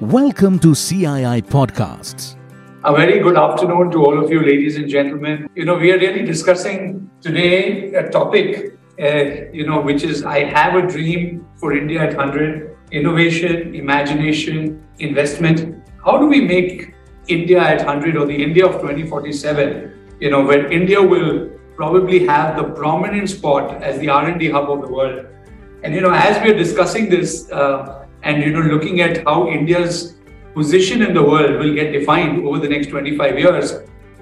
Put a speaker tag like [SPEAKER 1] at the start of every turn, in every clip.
[SPEAKER 1] Welcome to CII Podcasts.
[SPEAKER 2] A very good afternoon to all of you, ladies and gentlemen. You know, we are really discussing today a topic, uh, you know, which is I have a dream for India at 100 innovation, imagination, investment. How do we make India at 100 or the India of 2047, you know, where India will probably have the prominent spot as the R&D hub of the world? And, you know, as we are discussing this, uh, and you know looking at how India's position in the world will get defined over the next 25 years,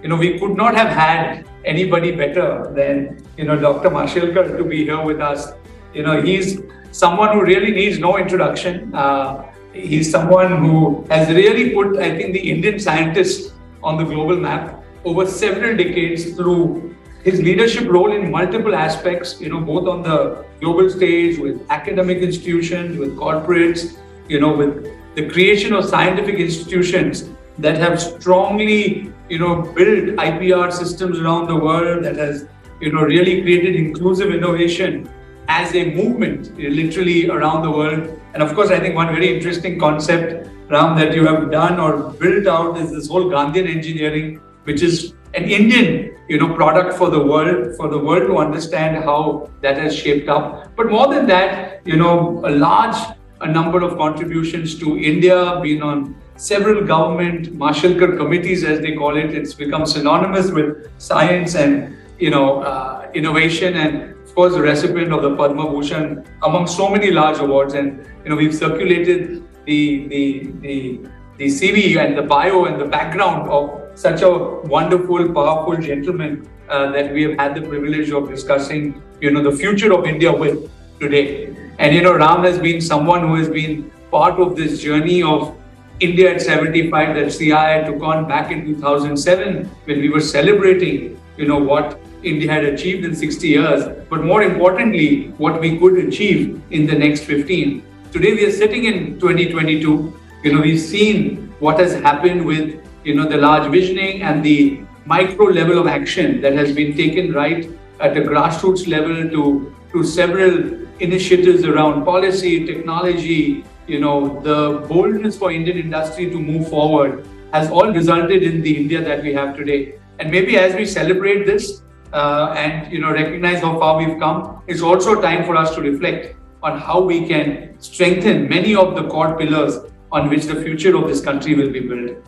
[SPEAKER 2] you know we could not have had anybody better than you know Dr. Mashelkar to be here with us. You know he's someone who really needs no introduction. Uh, he's someone who has really put I think the Indian scientists on the global map over several decades through his leadership role in multiple aspects, you know, both on the global stage with academic institutions, with corporates, you know, with the creation of scientific institutions that have strongly, you know, built IPR systems around the world that has, you know, really created inclusive innovation as a movement literally around the world. And of course, I think one very interesting concept, Ram, that you have done or built out is this whole Gandhian engineering, which is an Indian, you know, product for the world, for the world to understand how that has shaped up. But more than that, you know, a large a number of contributions to India, been on several government Mashelkar committees, as they call it. It's become synonymous with science and you know uh, innovation, and of course, the recipient of the Padma Bhushan among so many large awards. And you know, we've circulated the the the the CV and the bio and the background of such a wonderful, powerful gentleman uh, that we have had the privilege of discussing, you know, the future of India with today. And you know, Ram has been someone who has been part of this journey of India at 75 that CII took on back in 2007 when we were celebrating, you know, what India had achieved in 60 years, but more importantly, what we could achieve in the next 15. Today we are sitting in 2022. You know, we've seen what has happened with you know, the large visioning and the micro level of action that has been taken right at the grassroots level to, to several initiatives around policy, technology, you know, the boldness for Indian industry to move forward has all resulted in the India that we have today. And maybe as we celebrate this uh, and you know recognize how far we've come, it's also time for us to reflect on how we can strengthen many of the core pillars on which the future of this country will be built.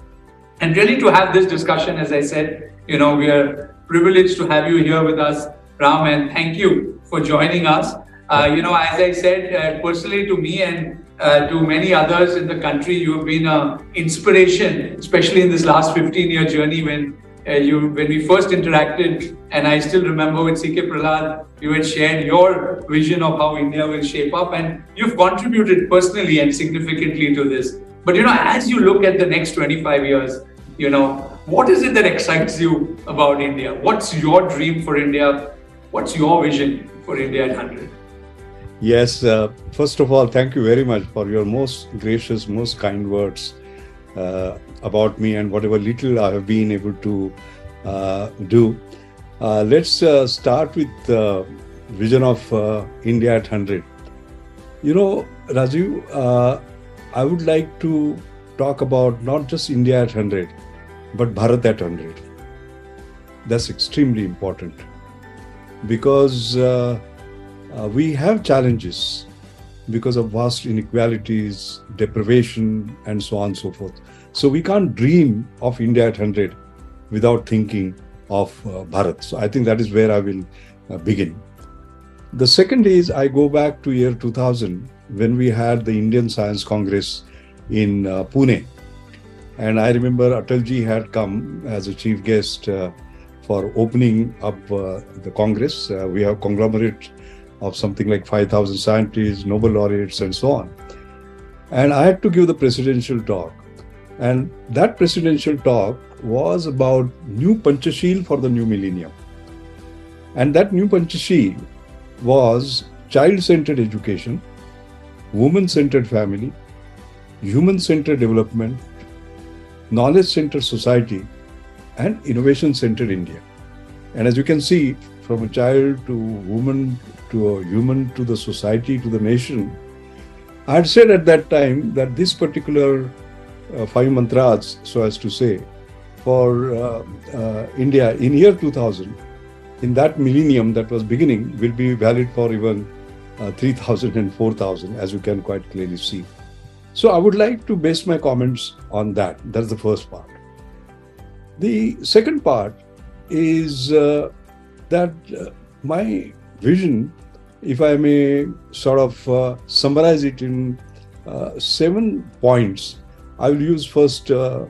[SPEAKER 2] And really to have this discussion, as I said, you know, we are privileged to have you here with us, Ram, and thank you for joining us. Uh, you know, as I said, uh, personally to me and uh, to many others in the country, you have been an inspiration, especially in this last 15-year journey when uh, you when we first interacted, and I still remember with CK Prahalad, you had shared your vision of how India will shape up, and you've contributed personally and significantly to this. But you know, as you look at the next 25 years, you know, what is it that excites you about India? What's your dream for India? What's your vision for India at 100?
[SPEAKER 3] Yes, uh, first of all, thank you very much for your most gracious, most kind words uh, about me and whatever little I have been able to uh, do. Uh, let's uh, start with the vision of uh, India at 100. You know, Rajiv, I would like to talk about not just India at 100, but Bharat at 100. That's extremely important because uh, uh, we have challenges because of vast inequalities, deprivation, and so on and so forth. So we can't dream of India at 100 without thinking of uh, Bharat. So I think that is where I will uh, begin. The second is I go back to year 2000 when we had the Indian Science Congress in uh, Pune and I remember Atalji had come as a chief guest uh, for opening up uh, the Congress. Uh, we have conglomerate of something like 5,000 scientists, Nobel laureates, and so on. And I had to give the presidential talk. And that presidential talk was about new Panchashil for the new millennium. And that new Panchashil was child centered education, woman centered family, human centered development, knowledge centered society and innovation centered India. And as you can see, from a child to woman to a human to the society to the nation, I had said at that time that this particular uh, five mantras, so as to say, for uh, uh, India in year 2000, in that millennium that was beginning, will be valid for even uh, 3000 and 4000, as you can quite clearly see. So I would like to base my comments on that. That's the first part. The second part is uh, that uh, my vision, if I may sort of uh, summarize it in uh, seven points, I will use first uh,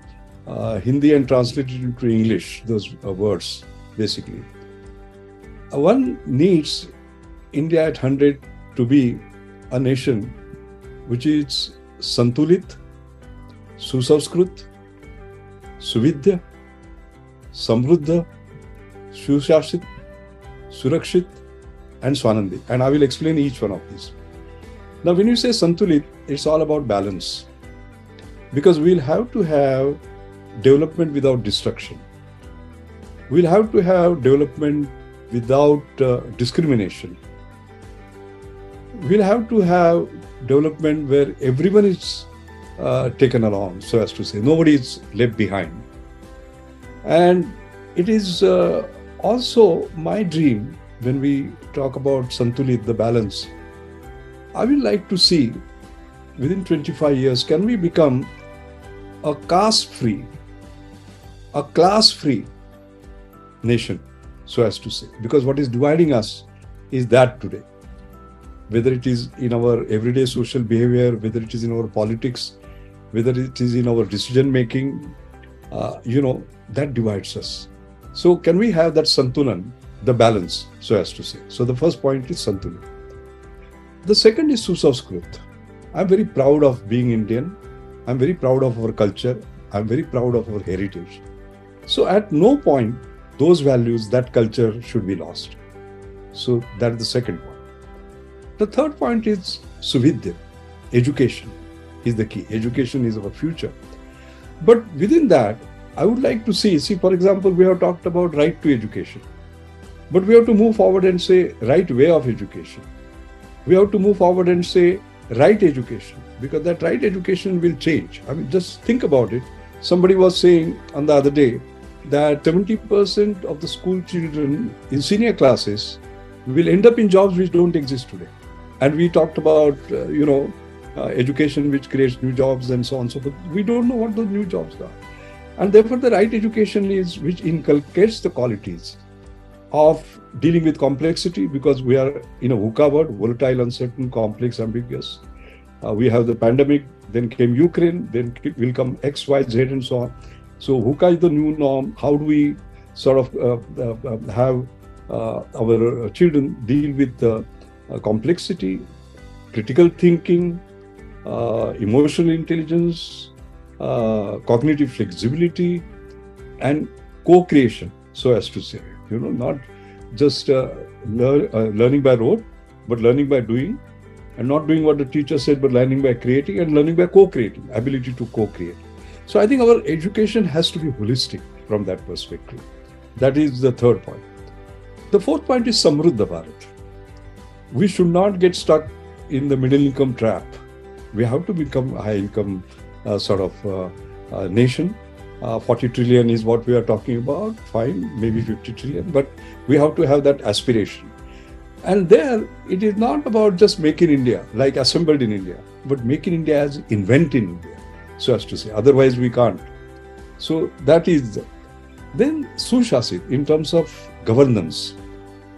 [SPEAKER 3] uh, Hindi and translate it into English, those words basically. one needs India at 100 to be a nation which is Santulit, Susanskrit, Suvidya, Samruddha, Sushashit, Surakshit, and Swanandi. And I will explain each one of these. Now, when you say Santulit, it's all about balance. Because we'll have to have development without destruction. We'll have to have development without uh, discrimination. We'll have to have development where everyone is uh, taken along, so as to say, nobody is left behind. And it is uh, also my dream when we talk about Santulit, the balance. I would like to see within 25 years, can we become a caste free, a class free nation, so as to say? Because what is dividing us is that today. Whether it is in our everyday social behavior, whether it is in our politics, whether it is in our decision making, uh, you know, that divides us. So, can we have that santulan, the balance, so as to say? So, the first point is santulan. The second is Susanskrit. I'm very proud of being Indian. I'm very proud of our culture. I'm very proud of our heritage. So, at no point, those values, that culture should be lost. So, that's the second point. The third point is Suvidya, education is the key. Education is our future. But within that, I would like to see, see, for example, we have talked about right to education. But we have to move forward and say right way of education. We have to move forward and say right education because that right education will change. I mean, just think about it. Somebody was saying on the other day that 70% of the school children in senior classes will end up in jobs which don't exist today. And we talked about, uh, you know, uh, education which creates new jobs and so on and so forth. We don't know what those new jobs are. And therefore, the right education is which inculcates the qualities of dealing with complexity because we are in a VUCA world, volatile, uncertain, complex, ambiguous. Uh, we have the pandemic, then came Ukraine, then will come X, Y, Z, and so on. So VUCA is the new norm. How do we sort of uh, uh, uh have our children deal with complexity, critical thinking, emotional intelligence, uh, cognitive flexibility, and co-creation, so as to say. You know, not just uh, lear, uh, learning by rote, but learning by doing, and not doing what the teacher said, but learning by creating and learning by co-creating, ability to co-create. So I think our education has to be holistic from that perspective. That is the third point. The fourth point is Samruddha Bharat. We should not get stuck in the middle income trap. We have to become a high income uh, sort of uh, uh, nation. 40 trillion is what we are talking about, fine, maybe 50 trillion, but we have to have that aspiration. And there, it is not about just making India, like assembled in India, but making India as invent in India, so as to say. Otherwise, we can't. So that is. Then Sushasit, in terms of governance,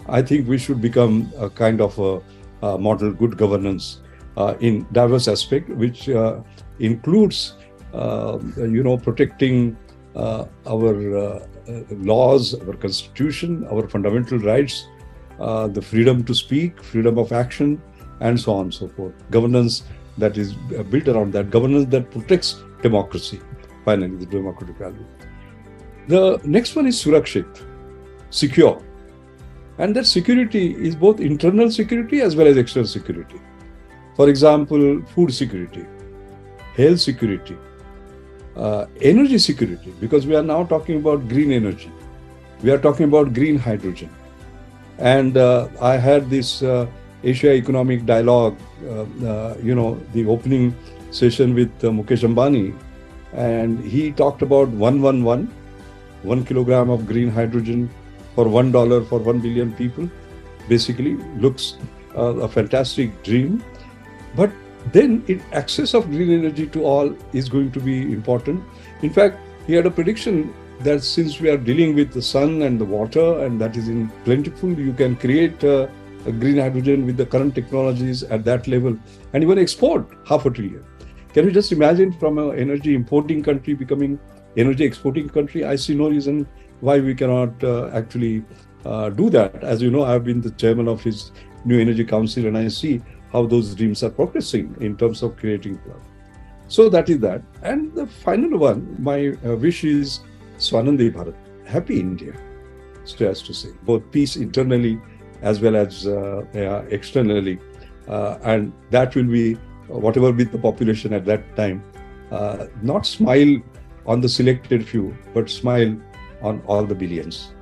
[SPEAKER 3] I think we should become a kind of a, a model good governance uh, in diverse aspect, which uh, includes, uh, you know, protecting uh, our uh, laws, our constitution, our fundamental rights, the freedom to speak, freedom of action, and so on and so forth. Governance that is built around that, governance that protects democracy, finally, the democratic value. The next one is Surakshit, secure. And that security is both internal security as well as external security. For example, food security, health security, uh, energy security, because we are now talking about green energy. We are talking about green hydrogen. And uh, I had this uh, Asia Economic Dialogue, uh, uh, you know, the opening session with uh, Mukesh Ambani. and he talked about 111, one kilogram of green hydrogen for one dollar for one billion people. Basically, looks uh, a fantastic dream, but then access of green energy to all is going to be important. In fact, he had a prediction that since we are dealing with the sun and the water and that is in plentiful, you can create uh, green hydrogen with the current technologies at that level and even export half a trillion. Can you just imagine from an energy importing country becoming energy exporting country? I see no reason why we cannot uh, actually uh, do that. As you know, I've been the chairman of his new energy council and I see how those dreams are progressing in terms of creating wealth. So that is that. And the final one, my uh, wish is Swanandi Bharat, happy India, so as to say, both peace internally as well as uh, externally. Uh, and that will be whatever be the population at that time, not smile on the selected few, but smile on all the billions.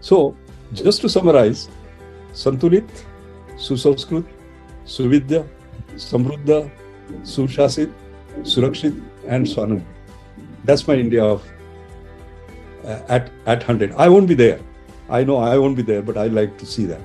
[SPEAKER 3] So, just to summarize, Santulit, Susanskrit, Suvidya, Samruddha, Sushasit, Surakshit, and Swanu. That's my India of uh, at at hundred. I won't be there. I know I won't be there, but I like to see that.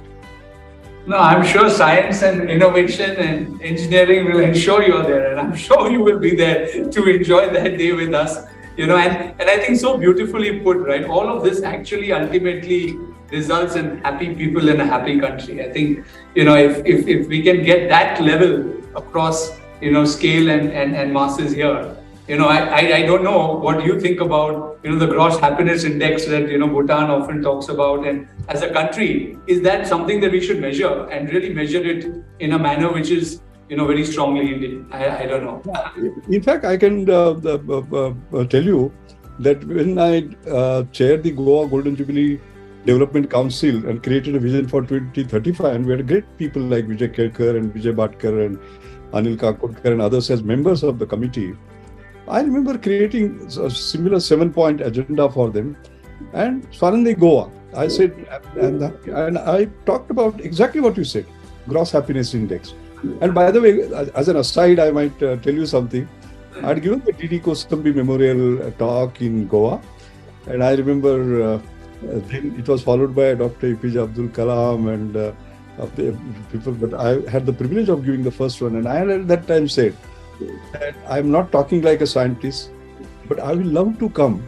[SPEAKER 2] No, I'm sure science and innovation and engineering will ensure you're there, and I'm sure you will be there to enjoy that day with us. You know, and, and I think so beautifully put, right? All of this actually ultimately results in happy people in a happy country. I think, you know, if, if, if we can get that level across, you know, scale and, and, and masses here, you know, I, I, I, don't know what you think about, you know, the gross happiness index that, you know, Bhutan often talks about. And as a country, is that something that we should measure and really measure it in a manner which is, you know, very strongly Indian? I, I don't know.
[SPEAKER 3] In fact, I can uh, uh, uh, tell you that when I uh, chaired the Goa Golden Jubilee Development Council and created a vision for 2035, and we had great people like Vijay Kelkar and Vijay Bhatkar and Anil Kakodkar and others as members of the committee I remember creating a similar seven point agenda for them. And Swanandi Goa, I said, and I talked about exactly what you said gross happiness index. And by the way, as an aside, I might uh, tell you something. I'd given the D.D. Kosambi Memorial uh, talk in Goa. And I remember uh, then it was followed by Dr. APJ Abdul Kalam and uh, people. But I had the privilege of giving the first one. And I had at that time said, that I'm not talking like a scientist, but I will love to come.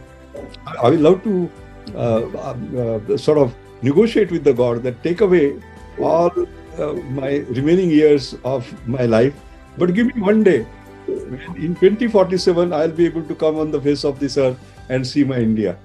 [SPEAKER 3] I will love to uh, uh, sort of negotiate with the God that take away all uh, my remaining years of my life, but give me one day. In 2047, I'll be able to come on the face of this earth and see my India.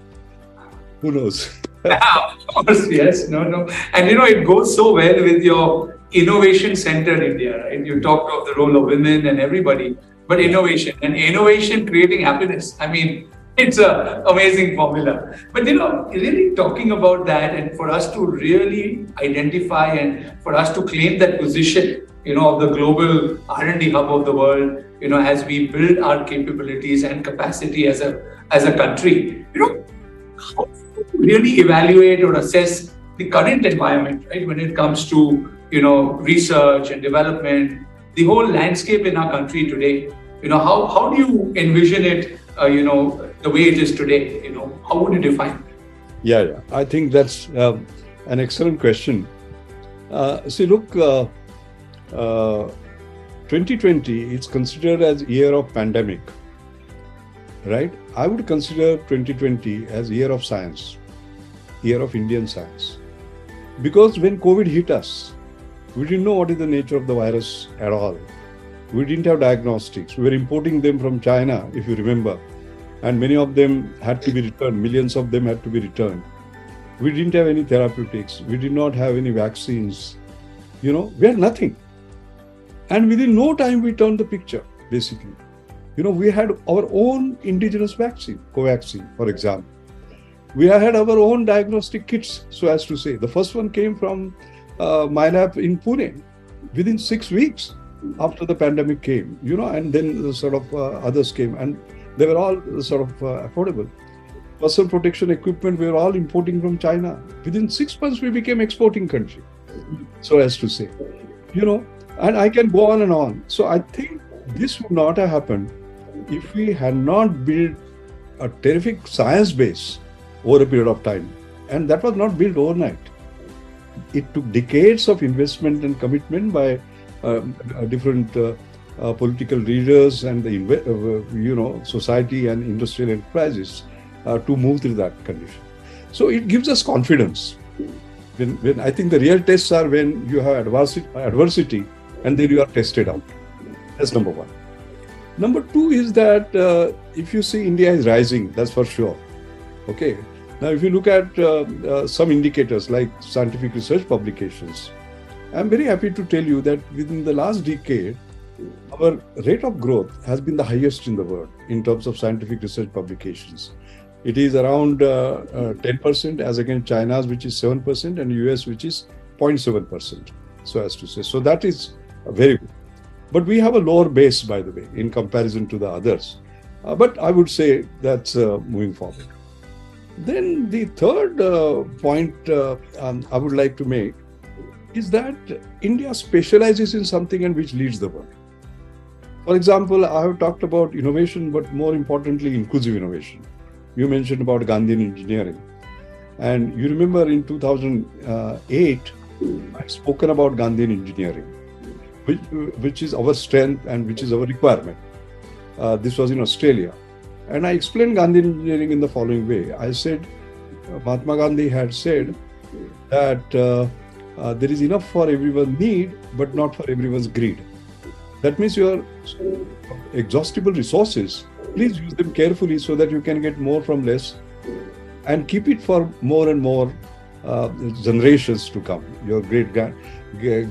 [SPEAKER 3] Who knows?
[SPEAKER 2] of course, yes. No, no. And you know, it goes so well with your innovation centered India, right? You talked of the role of women and everybody, but innovation and innovation creating happiness. I mean, it's a amazing formula. But you know, really talking about that and for us to really identify and for us to claim that position, you know, of the global R&D hub of the world, you know, as we build our capabilities and capacity as a as a country, you know, how really evaluate or assess the current environment, right? When it comes to you know, research and development, the whole landscape in our country today. You know, how, how do you envision it, uh, you know, the way it is today? You know, how would you define it?
[SPEAKER 3] Yeah, yeah. I think that's um, an excellent question. Uh, see, look, uh, 2020 uh, is considered as year of pandemic, right? I would consider 2020 as year of science, year of Indian science, because when COVID hit us, we didn't know what is the nature of the virus at all. We didn't have diagnostics. We were importing them from China, if you remember, and many of them had to be returned. Millions of them had to be returned. We didn't have any therapeutics. We did not have any vaccines. You know, we had nothing. And within no time, we turned the picture, basically. You know, we had our own indigenous vaccine, Covaxin, for example. We had our own diagnostic kits, so as to say. The first one came from uh, lab in Pune within six weeks after the pandemic came, you know, and then sort of uh, others came, and they were all sort of uh, affordable. Personal protection equipment we were all importing from China. Within six months, we became exporting country, so as to say, you know, and I can go on and on. So I think this would not have happened if we had not built a terrific science base over a period of time, and that was not built overnight. It took decades of investment and commitment by um, uh, different uh, uh, political leaders and the uh, you know society and industrial enterprises to move through that condition. So it gives us confidence. When, when I think the real tests are when you have adversity, adversity and then you are tested out. That's number one. Number two is that uh, if you see India is rising, that's for sure. Okay. Now, if you look at uh, uh, some indicators like scientific research publications, I'm very happy to tell you that within the last decade, our rate of growth has been the highest in the world in terms of scientific research publications. It is around uh, 10% uh, as against China's, which is 7%, and US, which is 0.7%, so as to say. So that is very good. But we have a lower base, by the way, in comparison to the others. Uh, but I would say that's uh, moving forward. Then the third uh, point uh, um, I would like to make is that India specializes in something and which leads the world. For example, I have talked about innovation, but more importantly, inclusive innovation. You mentioned about Gandhian engineering. And you remember in 2008, I've spoken about Gandhian engineering which, which is our strength and which is our requirement. Uh, this was in Australia. And I explained Gandhi engineering in the following way. I said, Mahatma Gandhi had said that uh, uh, there is enough for everyone's need, but not for everyone's greed. That means your exhaustible resources, please use them carefully so that you can get more from less and keep it for more and more uh, generations to come, your great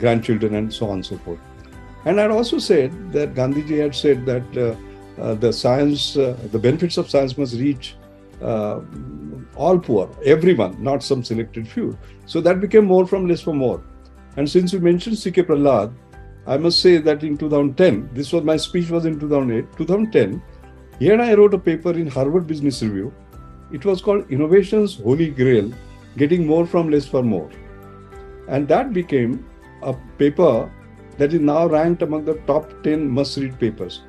[SPEAKER 3] grandchildren, and so on and so forth. And I'd also said that Gandhiji had said that uh, uh, the science, uh, the benefits of science must reach uh, all poor, everyone, not some selected few. So that became more from less for more. And since you mentioned C.K. Prahalad, I must say that in 2010, this was my speech was in 2008, 2010, he and I wrote a paper in Harvard Business Review. It was called Innovation's Holy Grail, Getting More from Less for More. And that became a paper that is now ranked among the top 10 must read papers.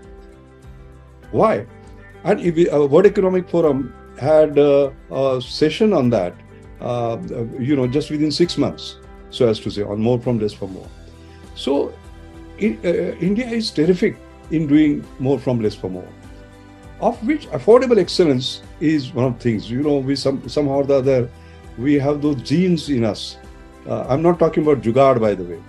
[SPEAKER 3] Why? And we, uh, World Economic Forum had uh, a session on that, uh, you know, just within six months, so as to say, on more from less for more. So, in, uh, India is terrific in doing more from less for more. Of which affordable excellence is one of the things. You know, we some somehow or the other, we have those genes in us. Uh, I'm not talking about Jugaad, by the way.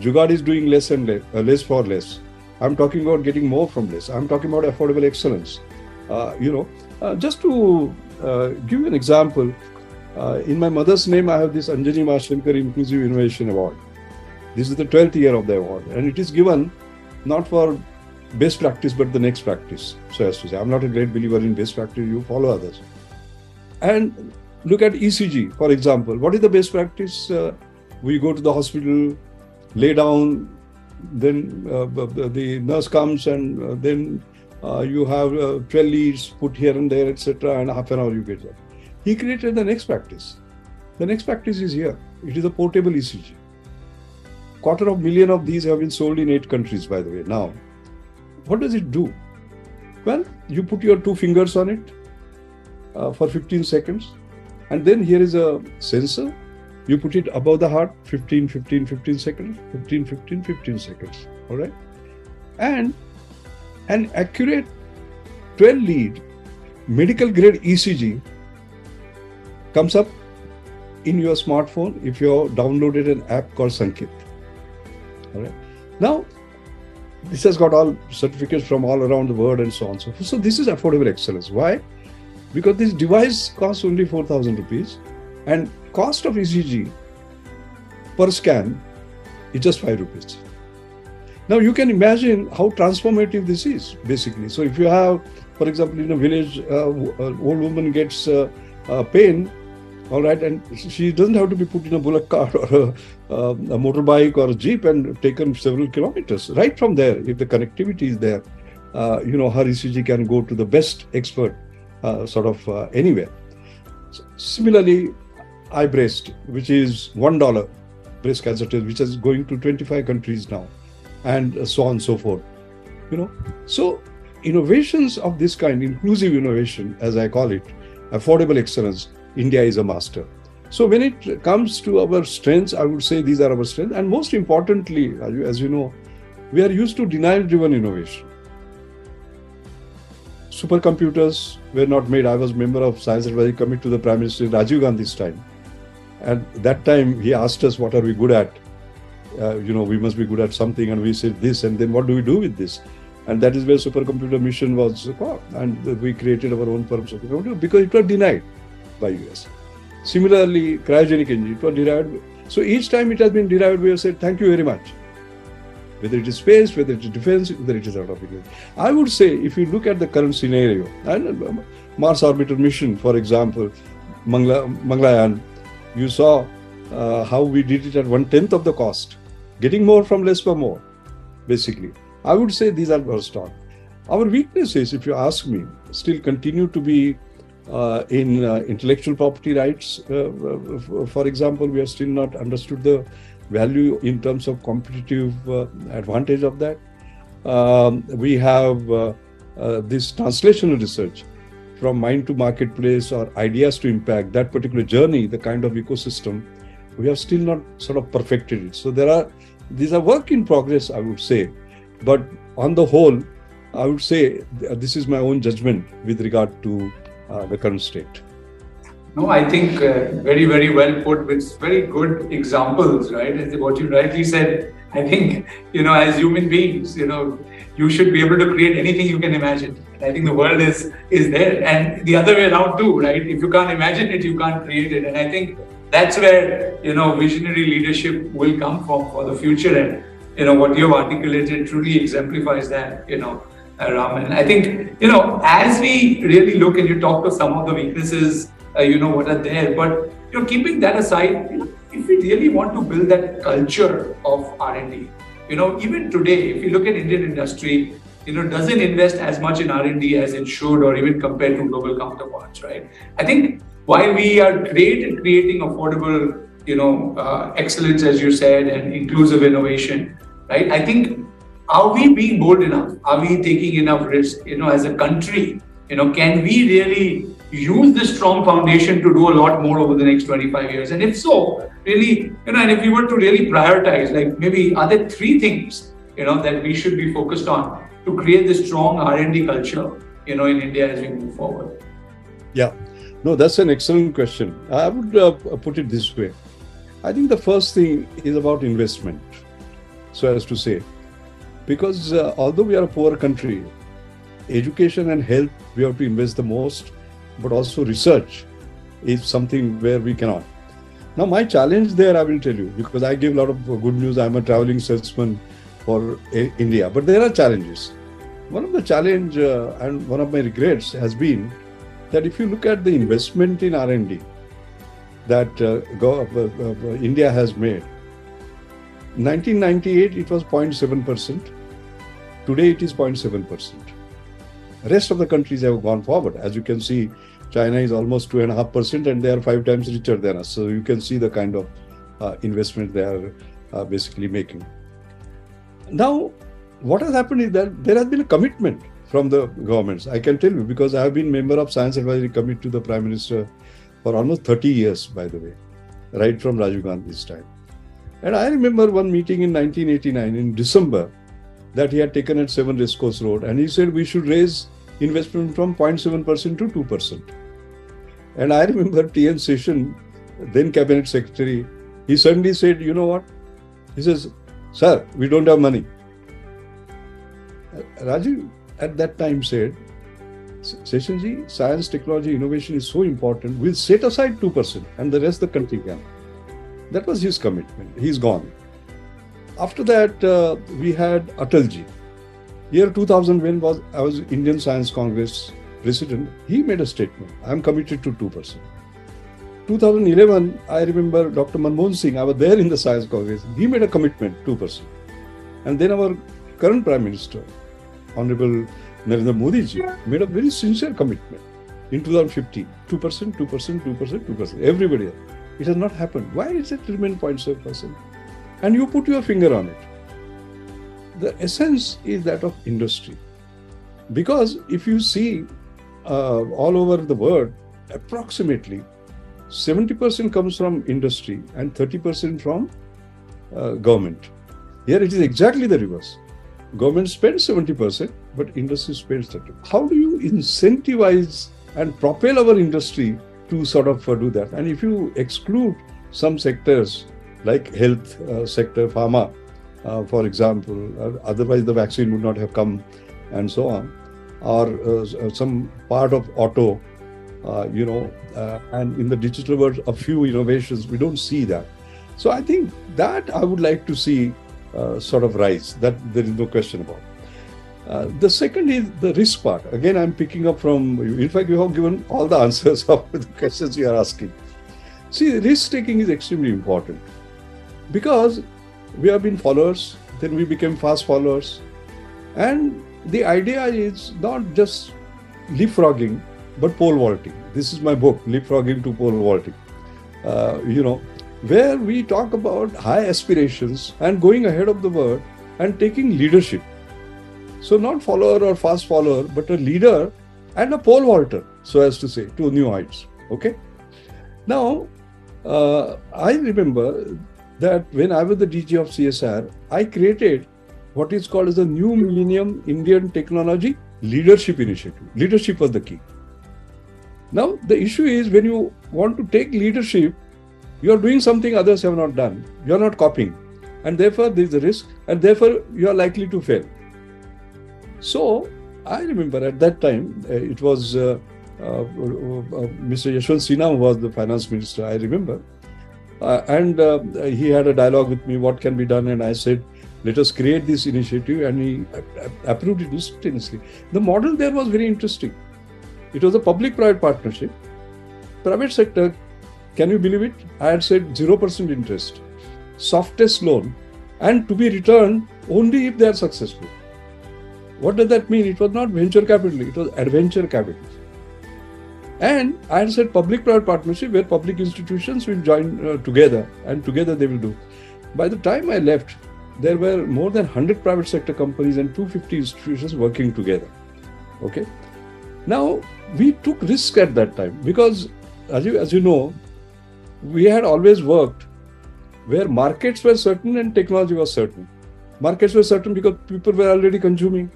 [SPEAKER 3] Jugaad is doing less and less, uh, less for less. I'm talking about getting more from less. I'm talking about affordable excellence. Uh, you know, uh, just to uh, give you an example, uh, in my mother's name, I have this Anjani Mashelkar Inclusive Innovation Award. This is the 12th year of the award, and it is given not for best practice, but the next practice. So as to say, I'm not a great believer in best practice. You follow others. And look at ECG, for example. What is the best practice? Uh, we go to the hospital, lay down, then uh, the nurse comes and uh, then uh, you have uh, 12 leads put here and there, etc. And half an hour you get that. He created the next practice. The next practice is here. It is a portable ECG. Quarter of million of these have been sold in eight countries, by the way. Now, what does it do? Well, you put your two fingers on it uh, for 15 seconds, and then here is a sensor you put it above the heart 15 15 15 seconds 15 15 15 seconds all right and an accurate 12 lead medical grade ecg comes up in your smartphone if you have downloaded an app called Sanket. All right. Now, this has got all certificates from all around the world and so on. So, so this is affordable excellence. Why? Because this device costs only 4,000 rupees and cost of ECG per scan is just 5 rupees. Now you can imagine how transformative this is basically. So if you have, for example, in a village, uh, an old woman gets uh, uh, pain, all right, and she doesn't have to be put in a bullock cart or a, uh, a motorbike or a jeep and taken several kilometers. Right from there, if the connectivity is there, uh, you know, her ECG can go to the best expert uh, sort of anywhere. So, similarly, iBreast, which is $1 breast cancer test, which is going to 25 countries now, and so on and so forth. You know, so innovations of this kind, inclusive innovation, as I call it, affordable excellence, India is a master. So when it comes to our strengths, I would say these are our strengths. And most importantly, as you know, we are used to denial-driven innovation. Supercomputers were not made. I was member of Science Advisory Committee to the Prime Minister Rajiv Gandhi's time. And that time he asked us, what are we good at? Uh, you know, we must be good at something. And we said this. And then what do we do with this? And that is where supercomputer mission was called. And we created our own firm supercomputer because it was denied by US. Similarly, cryogenic engine, it was derived. So each time it has been derived, we have said, thank you very much. Whether it is space, whether it is defense, whether it is out of India. I would say, if you look at the current scenario, and uh, Mars orbiter mission, for example, Mangla, Mangalyaan, you saw uh, how we did it at one tenth of the cost, getting more from less for more, basically. I would say these are our strong. Our weaknesses, if you ask me, still continue to be in uh, intellectual property rights. Uh, uh for example, we have still not understood the value in terms of competitive uh, advantage of that. Um, we have uh, this translational research from mind to marketplace or ideas to impact, that particular journey, the kind of ecosystem, we have still not sort of perfected it. So there are, these are work in progress, I would say. But on the whole, I would say this is my own judgment with regard to uh, the current state.
[SPEAKER 2] No, I think uh, very, very well put with very good examples, right? What you rightly said. I think, you know, as human beings, you know, you should be able to create anything you can imagine. I think the world is is there. And the other way around too, right? If you can't imagine it, you can't create it. And I think that's where, you know, visionary leadership will come from for the future. And you know, what you've articulated truly exemplifies that, you know, uh, Raman. I think, you know, as we really look and you talk to some of the weaknesses, uh, you know, what are there, but, you know, keeping that aside, you know, if we really want to build that culture of R&D, you know, even today, if you look at Indian industry, you know, doesn't invest as much in R&D as it should or even compared to global counterparts, right? I think while we are great at creating affordable, you know, uh, excellence, as you said, and inclusive innovation, right? I think are we being bold enough? Are we taking enough risk? You know, as a country, you know, can we really use this strong foundation to do a lot more over the next 25 years? And if so, really, you know, and if we were to really prioritize, like maybe are there three things, you know, that we should be focused on to create this strong R&D culture, you know, in India as we move forward?
[SPEAKER 3] Yeah, no, that's an excellent question. I would uh, put it this way. I think the first thing is about investment so as to say. Because uh, although we are a poor country, education and health we have to invest the most, but also research is something where we cannot. Now, my challenge there, I will tell you, because I give a lot of good news. I'm a traveling salesman for India, but there are challenges. One of the challenge uh, and one of my regrets has been that if you look at the investment in R&D that uh, go, uh, uh, India has made, 1998 it was 0.7%. Today it is 0.7%. Rest of the countries have gone forward. As you can see, China is almost 2.5% and they are five times richer than us. So you can see the kind of uh, investment they are uh, basically making. Now, what has happened is that there has been a commitment from the governments. I can tell you because I have been member of Science Advisory Committee to the Prime Minister for almost 30 years, by the way, right from Rajiv Gandhi's time. And I remember one meeting in 1989 in December that he had taken at 7 Racecourse Road and he said we should raise investment from 0.7% to 2%. And I remember T.N. Seshan, then cabinet secretary, he suddenly said, you know what? He says, sir, we don't have money. Uh, Rajiv at that time said, Seshanji, science, technology, innovation is so important. We'll set aside 2% and the rest the country can. That was his commitment. He's gone. After that, uh, we had Atalji. Year 2000, when was I was Indian Science Congress president, he made a statement. I'm committed to 2%. 2011, I remember Dr. Manmohan Singh, I was there in the Science Congress. He made a commitment, 2%. And then our current Prime Minister, Honorable Narendra Modi ji, made a very sincere commitment in 2015. 2%, 2%, 2%, 2%. Everybody else. It has not happened. Why is it remain 0.7%? And you put your finger on it. The essence is that of industry. Because if you see uh, all over the world, approximately 70% comes from industry and 30% from uh, government. Here it is exactly the reverse. Government spends 70%, but industry spends 30 How do you incentivize and propel our industry to sort of uh, do that? And if you exclude some sectors like health uh, sector, pharma, uh, for example, uh, otherwise the vaccine would not have come and so on, or some part of auto, you know, and in the digital world, a few innovations, we don't see that. So I think that I would like to see uh, sort of rise. That there is no question about. Uh, the second is the risk part. Again, I'm picking up from. In fact, you have given all the answers of the questions you are asking. See, risk taking is extremely important because we have been followers, then we became fast followers, and the idea is not just leapfrogging, but pole vaulting. This is my book, Leapfrogging to Pole Vaulting. Uh, you know, where we talk about high aspirations and going ahead of the world and taking leadership. So, not follower or fast follower, but a leader and a pole vaulter, so as to say, to new heights. Okay. Now, uh, I remember that when I was the DG of CSIR, I created what is called as the New Millennium Indian Technology Leadership Initiative. Leadership was the key. Now, the issue is when you want to take leadership, you are doing something others have not done. You are not copying. And therefore, there is a risk, and therefore, you are likely to fail. So, I remember at that time, uh, it was uh, uh, uh, uh Mr. Yashwant Sinha was the finance minister, I remember. Uh, and he had a dialogue with me, what can be done? And I said, let us create this initiative. And he approved it instantaneously. The model there was very interesting. It was a public private partnership. Private sector can you believe it? I had said 0% interest, softest loan, and to be returned only if they are successful. What does that mean? It was not venture capital, it was adventure capital. And I had said public private partnership where public institutions will join uh, together and together they will do. By the time I left, there were more than 100 private sector companies and 250 institutions working together. Okay. Now, we took risk at that time because, as you, as you know, we had always worked where markets were certain and technology was certain. Markets were certain because people were already consuming.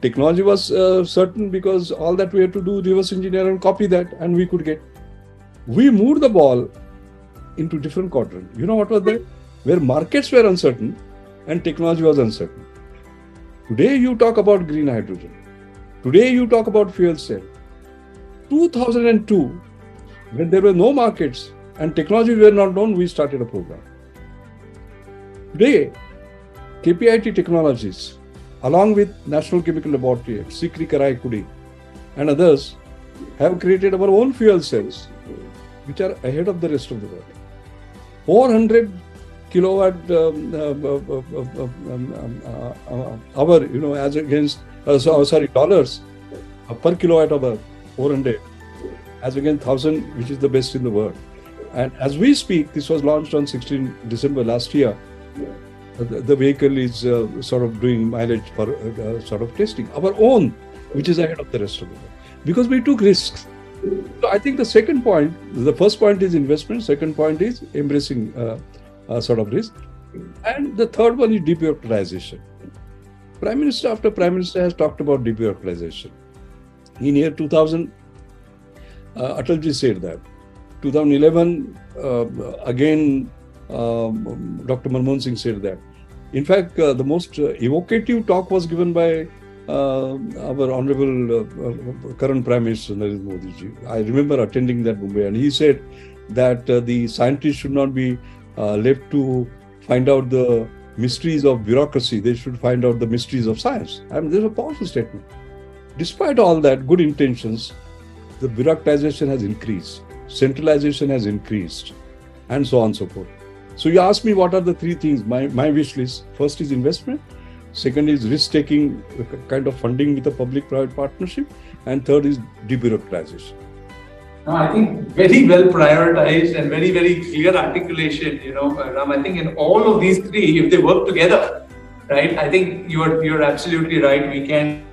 [SPEAKER 3] Technology was uh, certain because all that we had to do reverse engineer and copy that, and we could get. We moved the ball into different quadrant. You know what was there? Where markets were uncertain and technology was uncertain. Today you talk about green hydrogen. Today you talk about fuel cell. 2002, when there were no markets, and technology were not known, we started a program. Today, KPIT Technologies, along with National Chemical Laboratory, at CECRI Karaikudi, and others, have created our own fuel cells, which are ahead of the rest of the world. 400 kilowatt um, uh, uh, um, hour, you know, as against, uh, so, sorry, dollars per kilowatt hour, 400, as against 1000, which is the best in the world. And as we speak, this was launched on 16 December last year. The, the vehicle is uh, sort of doing mileage for uh, sort of testing our own, which is ahead of the rest of the world, because we took risks. So I think the second point, the first point is investment. Second point is embracing uh, uh sort of risk, and the third one is debureaucratization. Prime Minister after Prime Minister has talked about debureaucratization. In year 2000, uh, Atalji said that 2011, uh, again, um, Dr. Manmohan Singh said that. In fact, uh, the most uh, evocative talk was given by uh, our honorable current Prime Minister Narendra Modi ji. I remember attending that Mumbai, and he said that the scientists should not be left to find out the mysteries of bureaucracy. They should find out the mysteries of science. I mean, this is a powerful statement. Despite all that, good intentions, the bureaucratization has increased centralization has increased, and so on and so forth. So you ask me what are the three things, my, my wish list. First is investment, second is risk taking uh, kind of funding with a public private partnership, and third is debureaucratization.
[SPEAKER 2] I think very well prioritized and very, very clear articulation, you know, uh, Ram. I think in all of these three, if they work together, right, I think you're you're absolutely right. We can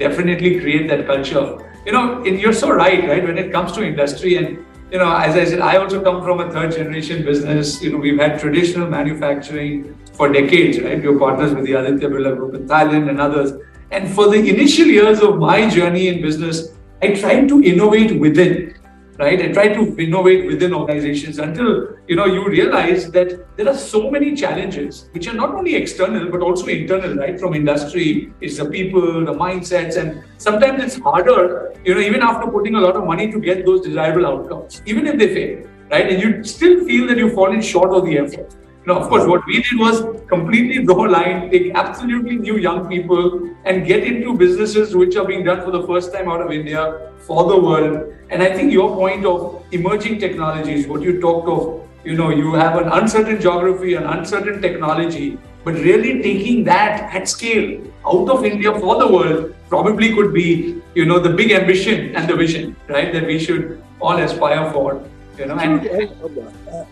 [SPEAKER 2] definitely create that culture. You know, you're so right, right? When it comes to industry and you know, as I said, I also come from a third generation business. You know, we've had traditional manufacturing for decades, right? We're partners with the Aditya Birla Group in Thailand and others. And for the initial years of my journey in business, I tried to innovate within right? And try to innovate within organizations until you know you realize that there are so many challenges which are not only external but also internal, right? From industry, it's the people, the mindsets, and sometimes it's harder, you know, even after putting a lot of money to get those desirable outcomes, even if they fail, right? And you still feel that you've fallen short of the effort. Now, of course, what we did was completely draw a line, take absolutely new young people and get into businesses which are being done for the first time out of India for the world. And I think your point of emerging technologies, what you talked of, you know, you have an uncertain geography, an uncertain technology, but really taking that at scale out of India for the world probably could be, you know, the big ambition and the vision, right, that we should all aspire for. You know, and,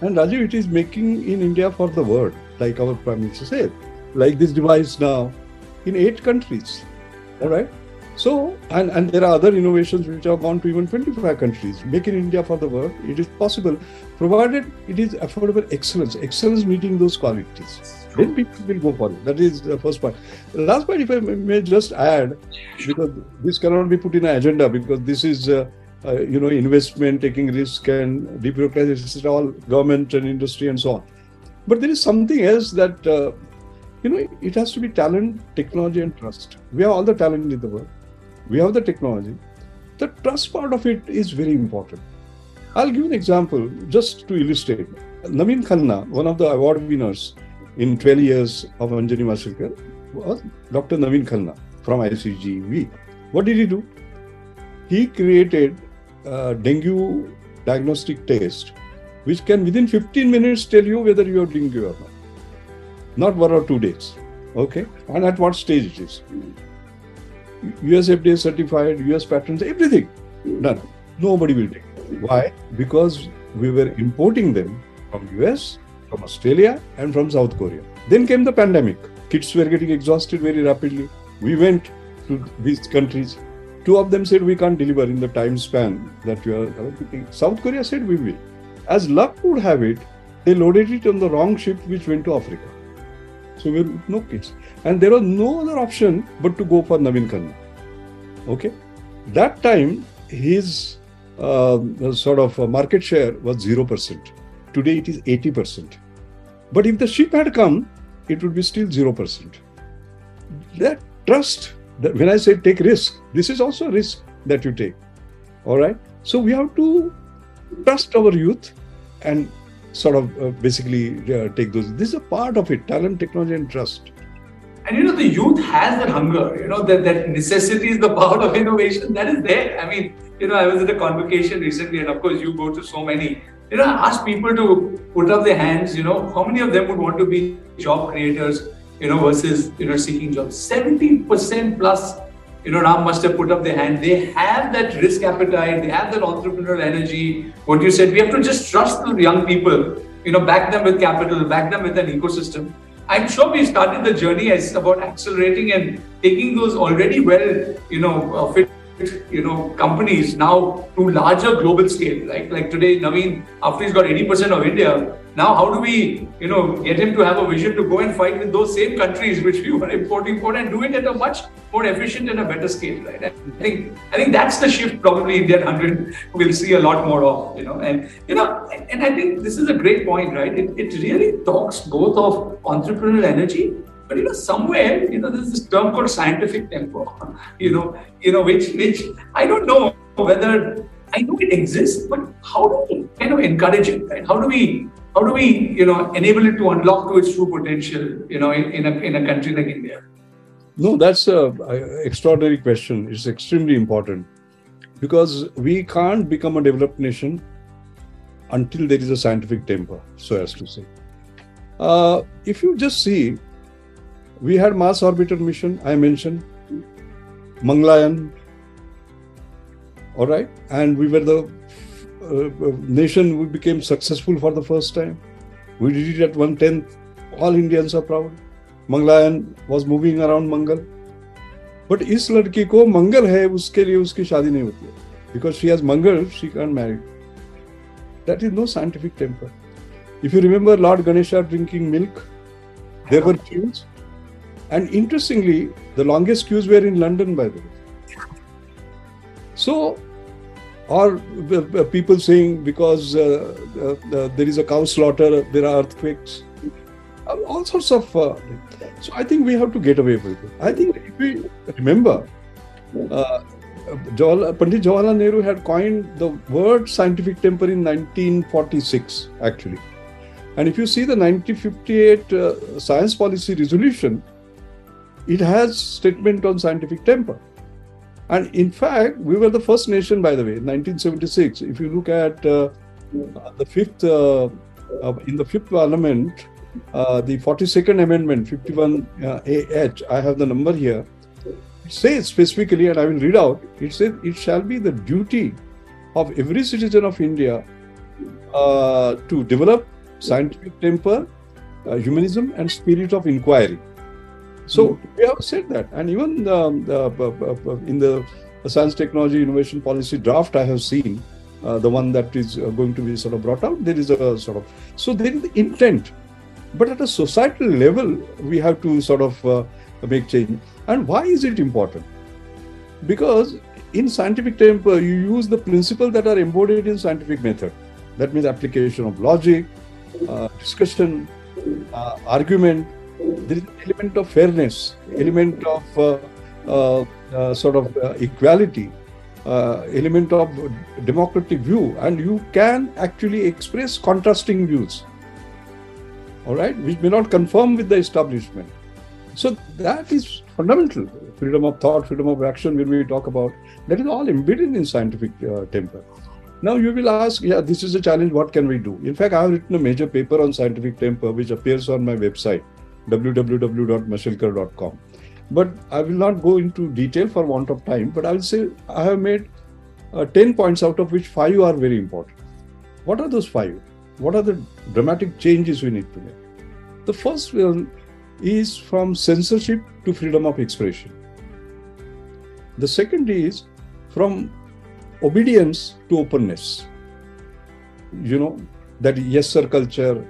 [SPEAKER 3] and Rajiv, it is making in India for the world, like our Prime Minister said. Like this device now in eight countries. All right. So, and, and there are other innovations which have gone to even 25 countries. Make in India for the world, it is possible, provided it is affordable excellence, excellence meeting those qualities. Then people will go for it. That is the first part. The last part, if I may just add, because this cannot be put in an agenda, because this is uh, uh, you know, investment, taking risk, and debureaucratization, all government and industry and so on. But there is something else that, uh, you know, it has to be talent, technology, and trust. We have all the talent in the world. We have the technology. The trust part of it is very important. I'll give an example just to illustrate. Naveen Khanna, one of the award winners in 12 years of Anjani Mashelkar, was Dr. Naveen Khanna from ICGEB. What did he do? He created uh, dengue diagnostic test, which can within 15 minutes tell you whether you have dengue or not. Not one or two days. Okay? And at what stage it is. US FDA certified, US patents, everything done. Nobody will take. Why? Because we were importing them from US, from Australia, and from South Korea. Then came the pandemic. Kids were getting exhausted very rapidly. We went to these countries Two of them said we can't deliver in the time span that you are thinking. South Korea said we will. As luck would have it, they loaded it on the wrong ship which went to Africa. So we no kids. And there was no other option but to go for Naveen Khanna. Okay? That time, his uh, sort of market share was 0%. Today it is 80%. But if the ship had come, it would be still 0%. That trust when I say take risk, this is also a risk that you take. All right. So we have to trust our youth and sort of uh, basically uh, take those. This is a part of it talent, technology, and trust.
[SPEAKER 2] And you know, the youth has that hunger, you know, that, that necessity is the power of innovation that is there. I mean, you know, I was at a convocation recently, and of course, you go to so many. You know, ask people to put up their hands, you know, how many of them would want to be job creators? You know, versus, you know, seeking jobs. 70% plus, you know, now must have put up their hand. They have that risk appetite, they have that entrepreneurial energy. What you said, we have to just trust the young people, you know, back them with capital, back them with an ecosystem. I'm sure we started the journey as about accelerating and taking those already well, you know, uh, fit you know companies now to larger global scale like like today naveen after he's got 80% of india now, how do we, you know, get him to have a vision to go and fight with those same countries which we were importing for and do it at a much more efficient and a better scale, right? I think I think that's the shift probably India 100 will see a lot more of, you know, and you know, and I think this is a great point, right? It, it really talks both of entrepreneurial energy but you know, somewhere, you know, there's this term called scientific tempo, you know, you know, which which I don't know whether I know it exists, but how do we kind of encourage it, right? How do we how do we you know enable it to unlock to its true potential you know in, in, a, in a country like india?
[SPEAKER 3] No that's a, a extraordinary question. It's extremely important. Because we can't become a developed nation until there is a scientific temper so as to say. Uh, if you just see we had mars orbiter mission i mentioned Mangalyaan all right? And we were the uh, nation we became successful for the first time. We did it at one tenth all indians are proud. Mangalyaan was moving around mangal. But is ladki ko mangal hai uske liye uski shaadi nahi hoti because she has mangal she can't marry. That is no scientific temper. If you remember lord ganesha drinking milk there were queues and interestingly, the longest queues were in London, by the way. So, or people saying because uh, uh, uh, there is a cow slaughter, there are earthquakes, all sorts of. Uh, so I think we have to get away from it. I think if we remember, uh, Jawala, Pandit Jawaharlal Nehru had coined the word scientific temper in 1946, actually. And if you see the 1958 uh, science policy resolution, it has statement on scientific temper. And in fact, we were the first nation, by the way, in 1976. If you look at uh, the fifth, uh, uh, in the fifth parliament, uh, the 42nd amendment, 51AH, I have the number here. It says specifically, and I will read out, it says, it shall be the duty of every citizen of India uh, to develop scientific temper, uh, humanism, and spirit of inquiry. So we have said that, and even um, in the science, technology, innovation policy draft, I have seen uh, the one that is uh, going to be sort of brought out. There is a sort of so there is the intent, but at a societal level, we have to sort of uh, make change. And why is it important? Because in scientific temper, you use the principles that are embodied in scientific method. That means application of logic, uh, discussion, uh, argument, there is an element of fairness, element of uh, uh, uh, sort of equality, element of democratic view, and you can actually express contrasting views. All right, which may not conform with the establishment. So that is fundamental. Freedom of thought, freedom of action, when we talk about that is all embedded in scientific uh, temper. Now you will ask, yeah, this is a challenge. What can we do? In fact, I have written a major paper on scientific temper, which appears on my website www.mashelkar.com. But I will not go into detail for want of time, but I will say I have made uh, 10 points out of which five are very important. What are those five? What are the dramatic changes we need to make? The first one is from censorship to freedom of expression. The second is from obedience to openness. You know, that yes sir culture,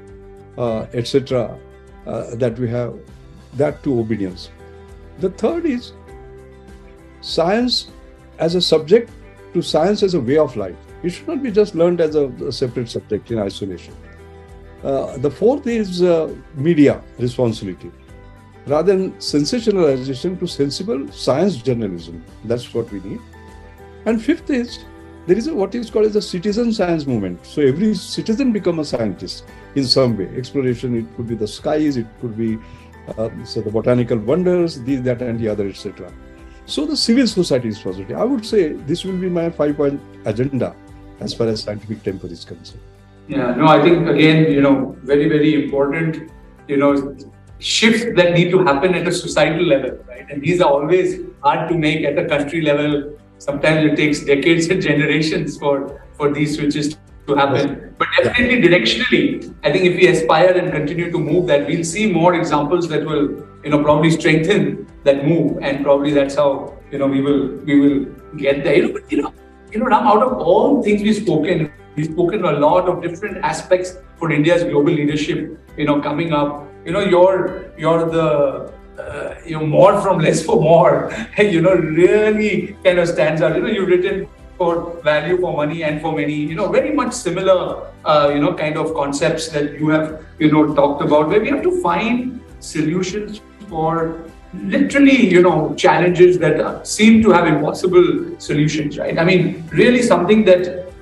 [SPEAKER 3] uh, etc uh, that we have, that to obedience. The third is science as a subject to science as a way of life. It should not be just learned as a, a separate subject in isolation. Uh, the fourth is uh, media responsibility. Rather than sensationalization to sensible science journalism. That's what we need. And fifth is there is a, what is called as a citizen science movement. So every citizen become a scientist in some way. Exploration, it could be the skies, it could be uh, so the botanical wonders, these, that, and the other, etc. So the civil society is positive. I would say this will be my five-point agenda as far as scientific temper is concerned.
[SPEAKER 2] Yeah, no, I think again, you know, very, very important, you know, shifts that need to happen at a societal level, right? And these are always hard to make at a country level sometimes it takes decades and generations for for these switches to happen. But definitely directionally, I think if we aspire and continue to move that, we'll see more examples that will, you know, probably strengthen that move, and probably that's how you know we will we will get there. You know, but you know, you know, Ram, out of all things we've spoken, we've spoken a lot of different aspects for India's global leadership. You know, coming up. You know, you're you're the uh, you know, more from less for more, you know, really kind of stands out. You know, you've written for value for money and for many, you know, very much similar, uh, you know, kind of concepts that you have, you know, talked about, where we have to find solutions for literally, you know, challenges that seem to have impossible solutions, right? I mean, really something that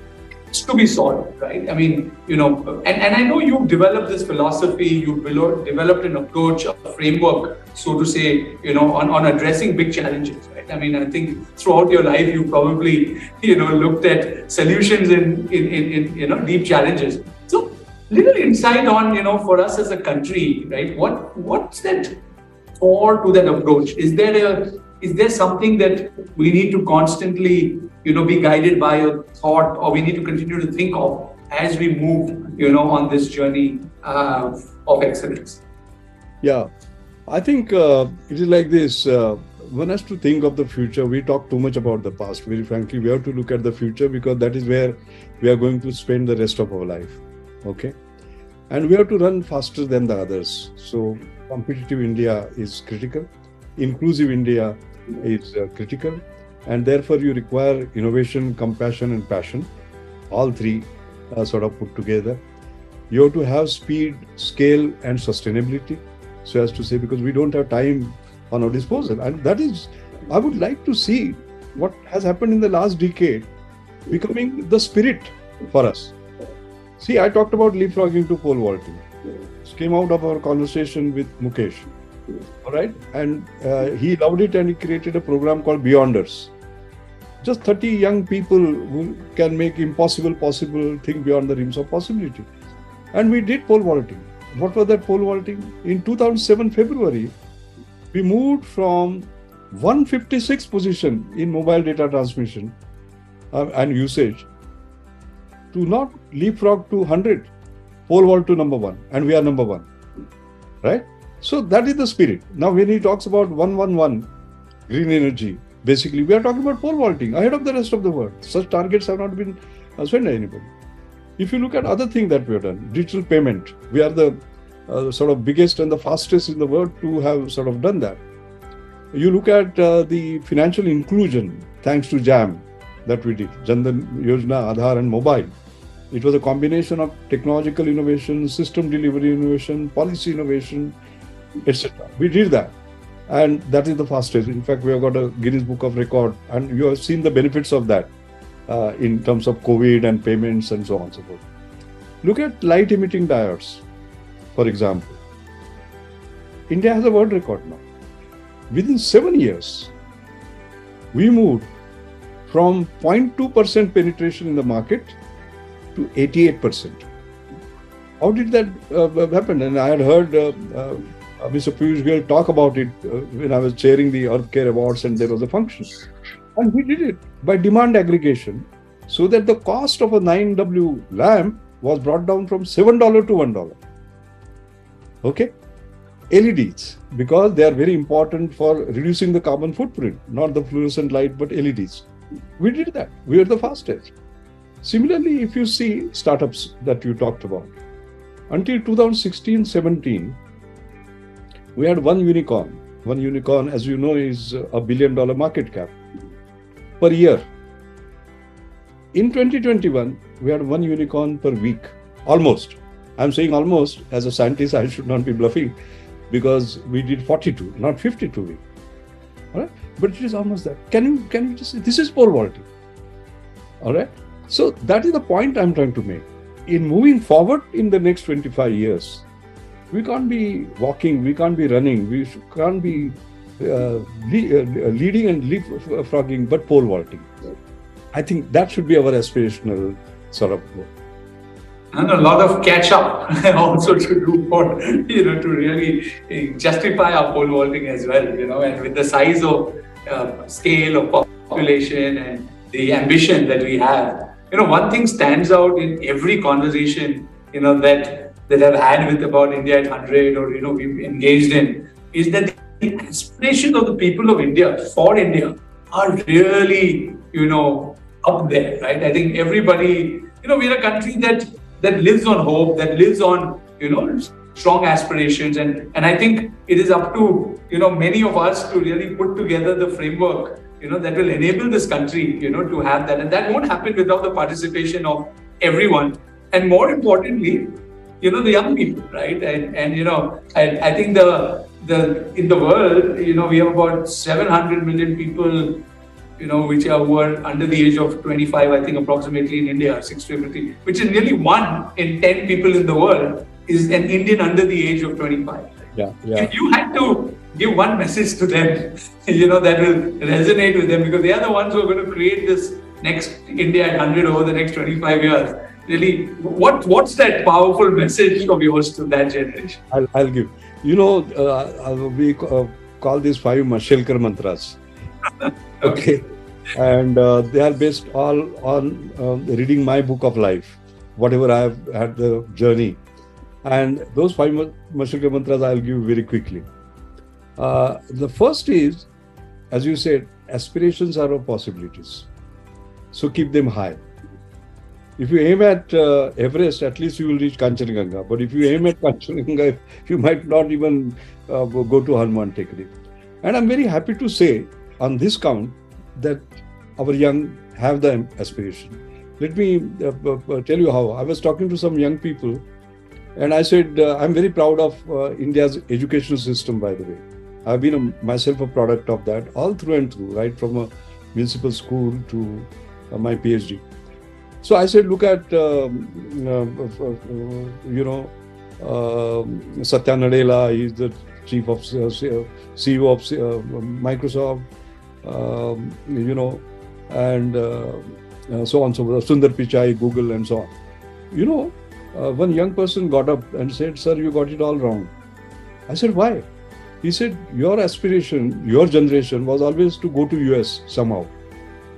[SPEAKER 2] to be solved, right? I mean, you know, and, and I know you've developed this philosophy, you've developed an approach, a framework, so to say, you know, on, on addressing big challenges, right? I mean, I think throughout your life, you probably, you know, looked at solutions in, in, in, in you know, deep challenges. So, little insight on, you know, for us as a country, right? What What's that core to that approach? Is there a is there something that we need to constantly you know be guided by a thought or we need to continue to think of as we move you know on this journey uh, of excellence
[SPEAKER 3] yeah i think uh, it is like this uh, one has to think of the future. We talk too much about the past. Very frankly, we have to look at the future because that is where we are going to spend the rest of our life. Okay, and we have to run faster than the others. So competitive India is critical. Inclusive India is uh, critical, and therefore you require innovation, compassion, and passion. All three uh, sort of put together. You have to have speed, scale, and sustainability. So as to say, because we don't have time on our disposal. And that is, I would like to see what has happened in the last decade becoming the spirit for us. See, I talked about leapfrogging to pole vaulting. This came out of our conversation with Mukesh. All right. And uh, he loved it and he created a program called Beyonders. Just 30 young people who can make impossible possible, think beyond the rims of possibility. And we did pole vaulting. What was that pole vaulting? In 2007 February, we moved from 156 position in mobile data transmission uh, and usage to not leapfrog to 100 pole vault to number one and we are number one right? So that is the spirit. Now when he talks about 111 green energy basically we are talking about pole vaulting ahead of the rest of the world. Such targets have not been uh, set by anybody. If you look at other thing that we have done digital payment we are the uh, sort of biggest and the fastest in the world to have sort of done that. You look at uh, the financial inclusion thanks to JAM that we did, Jan Dhan Yojana, Aadhaar, and mobile. It was a combination of technological innovation, system delivery innovation, policy innovation, etc. We did that, and that is the fastest. In fact, we have got a Guinness Book of Record, and you have seen the benefits of that uh, in terms of COVID and payments and so on and so forth. Look at light emitting diodes for example. India has a world record now. Within seven years, we moved from 0.2% penetration in the market to 88%. How did that uh, happen? And I had heard uh, uh, Mr. Piyush Goyal talk about it uh, when I was chairing the Earth Care Awards, and there was a function. And we did it by demand aggregation so that the cost of a 9W lamp was brought down from $7 to $1 okay? Leds because they are very important for reducing the carbon footprint not the fluorescent light but leds we did that. We are the fastest. Similarly if you see startups that you talked about until 2016 17 we had one unicorn. One unicorn as you know is a billion dollar market cap per year. In 2021 we had one unicorn per week almost I'm saying almost as a scientist, I should not be bluffing because we did 42, not 52 weeks. All right, but it is almost that. Can you can you just say this is pole vaulting? All right. So that is the point I'm trying to make. In moving forward in the next 25 years, we can't be walking, we can't be running, we can't be uh, le- uh, leading and leapfrogging, but pole vaulting. I think that should be our aspirational sort of goal
[SPEAKER 2] and a lot of catch up also to do for you know to really eh, justify our pole vaulting as well you know. And with the size of uh, scale of population and the ambition that we have you know one thing stands out in every conversation you know that that I've had with about India at 100 or you know we've engaged in is that the aspirations of the people of India for India are really you know up there right? I think everybody you know we're a country that that lives on hope, that lives on, you know, strong aspirations. And, and I think it is up to, you know, many of us to really put together the framework, you know, that will enable this country, you know, to have that. And that won't happen without the participation of everyone. And more importantly, you know, the young people, right? And, and you know, I, I think the, the, in the world, you know, we have about 700 million people you know, which are who are under the age of 25, I think approximately in India, 650, which is nearly one in 10 people in the world is an Indian under the age of 25.
[SPEAKER 3] Yeah, yeah.
[SPEAKER 2] If you had to give one message to them, you know, that will resonate with them because they are the ones who are going to create this next India at 100 over the next 25 years. Really, what what's that powerful message of yours to that generation?
[SPEAKER 3] I'll, I'll give. You know, uh, we uh, call these five Mashelkar mantras. okay and uh, they are based all on uh, reading my book of life whatever i have had the journey and those five Mashelkar mantras i'll give you very quickly uh, the first is as you said, aspirations are of possibilities. So keep them high. If you aim at uh, Everest, at least you will reach Kanchenjunga. But if you aim at Kanchenjunga, you might not even uh, go to Hanuman Tekri. And I'm very happy to say on this count that our young have the aspiration. Let me uh, uh, tell you how. I was talking to some young people and I said, uh, I'm very proud of uh, India's educational system, by the way. I've been a, myself a product of that all through and through, right from a municipal school to uh, my PhD. So I said, look at, um, uh, uh, uh, you know, um, Satya Nadella, he's the chief of CEO of Microsoft, um, you know, and so on so forth. Sundar Pichai, Google, and so on. You know, uh, one young person got up and said, Sir, you got it all wrong. I said, Why? He said, Your aspiration, your generation was always to go to US somehow.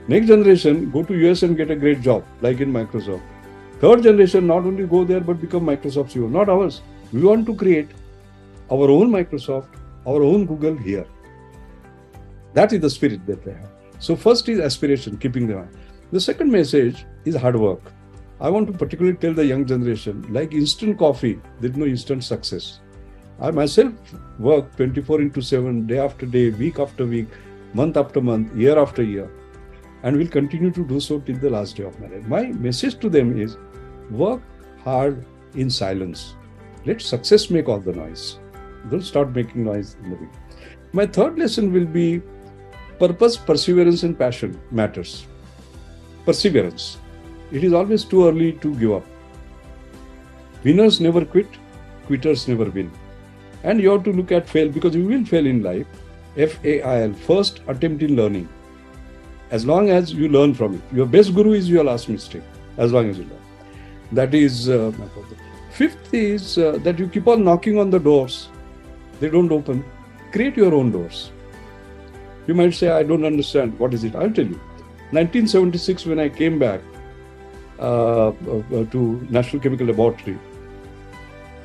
[SPEAKER 3] Next generation, go to US and get a great job, like in Microsoft. Third generation, not only go there but become Microsoft CEO, not ours. We want to create our own Microsoft, our own Google here. That is the spirit that they have. So first is aspiration, keeping them. The second message is hard work. I want to particularly tell the young generation like instant coffee, there's no instant success. I myself work 24 into 7, day after day, week after week, month after month, year after year, and will continue to do so till the last day of my life. My message to them is work hard in silence. Let success make all the noise. Don't start making noise in the week. My third lesson will be purpose, perseverance, and passion matters. Perseverance it is always too early to give up. Winners never quit, quitters never win. And you have to look at fail because you will fail in life. F A I L, first attempt in learning. As long as you learn from it. Your best guru is your last mistake, as long as you learn. That is uh. Fifth is uh, that you keep on knocking on the doors, they don't open. Create your own doors. You might say, I don't understand. What is it? I'll tell you. 1976, when I came back, uh, uh, to National Chemical Laboratory.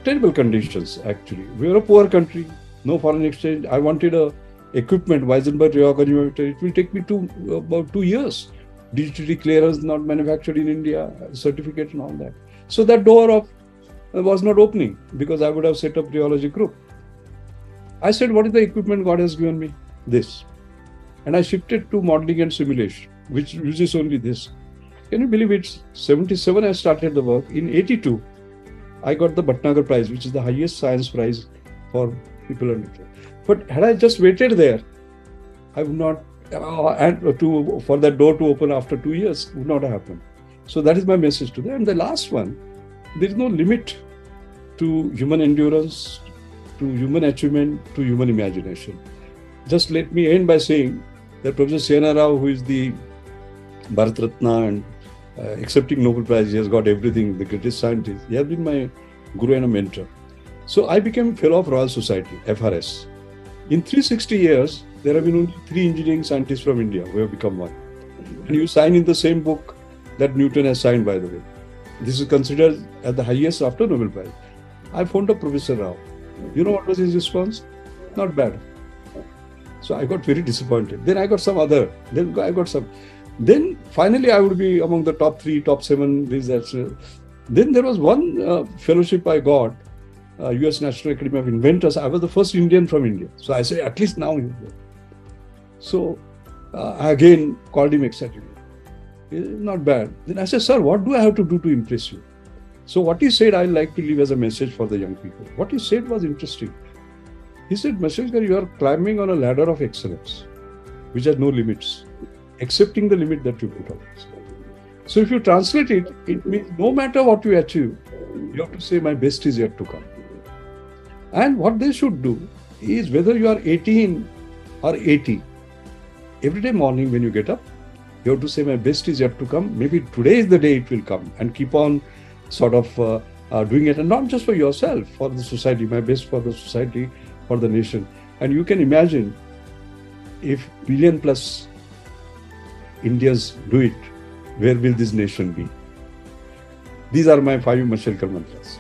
[SPEAKER 3] Terrible conditions, actually. We are a poor country, no foreign exchange. I wanted a equipment, Weissenberg rheogoniometer. It will take me two, about two years. DGTD clearance not manufactured in India, certificate and all that. So that door of uh, was not opening because I would have set up rheology group. I said, what is the equipment God has given me? This. And I shifted to modeling and simulation, which uses only this. Can you believe it's 77 I started the work. In 82, I got the Bhatnagar Prize, which is the highest science prize for people under. But had I just waited there, I would not, uh, and to for that door to open after two years would not have happened. So that is my message to them. And the last one, there is no limit to human endurance, to human achievement, to human imagination. Just let me end by saying that Professor C.N.R. Rao, who is the Bharat Ratna and uh, accepting Nobel Prize. He has got everything, the greatest scientist. He has been my guru and a mentor. So I became fellow of Royal Society, FRS. In 360 years, there have been only three engineering scientists from India who have become one. And you sign in the same book that Newton has signed, by the way. This is considered as the highest after Nobel Prize. I phoned up Professor Rao. You know what was his response? Not bad. So I got very disappointed. Then I got some other. Then I got some. Then finally, I would be among the top three, top seven research. Then there was one uh, fellowship I got, uh, U.S. National Academy of Inventors. I was the first Indian from India, so I say at least now. So uh, I again called him excitedly. Not bad. Then I said, Sir, what do I have to do to impress you? So what he said, I like to leave as a message for the young people. What he said was interesting. He said, Mashelkar, you are climbing on a ladder of excellence, which has no limits accepting the limit that you put on So if you translate it, it means no matter what you achieve, you have to say, my best is yet to come. And what they should do is whether you are 18 or 80, every day morning when you get up, you have to say, my best is yet to come. Maybe today is the day it will come and keep on sort of uh, uh, doing it. And not just for yourself, for the society, my best for the society, for the nation. And you can imagine if billion plus Indians do it, where will this nation be? These are my five Mashelkar mantras.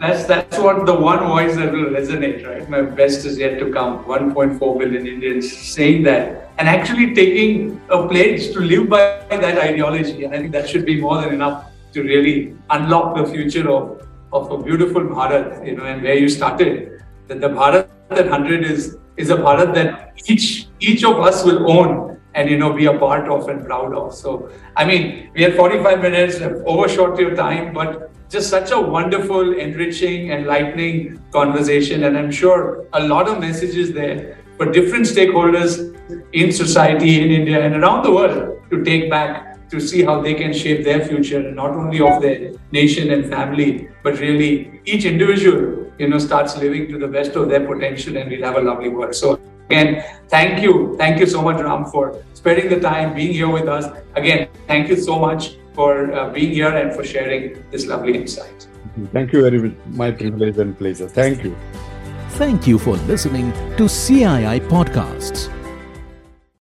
[SPEAKER 2] that's that's what the one voice that will resonate, right? My best is yet to come. 1.4 billion Indians saying that and actually taking a pledge to live by that ideology. And I think that should be more than enough to really unlock the future of, of a beautiful Bharat, you know, and where you started. That the Bharat that 100 is is a Bharat that each each of us will own and you know be a part of and proud of. So I mean, we have 45 minutes, uh, overshot your time, but just such a wonderful, enriching, enlightening conversation, and I'm sure a lot of messages there for different stakeholders in society, in India, and around the world to take back to see how they can shape their future, not only of their nation and family, but really each individual, you know, starts living to the best of their potential, and we'll have a lovely world. So again, thank you, thank you so much, Ram, for spending the time being here with us. Again, thank you so much for uh, being here and for sharing this lovely insight.
[SPEAKER 3] Thank you very much. My privilege and pleasure. Thank you.
[SPEAKER 1] Thank you for listening to CII Podcasts.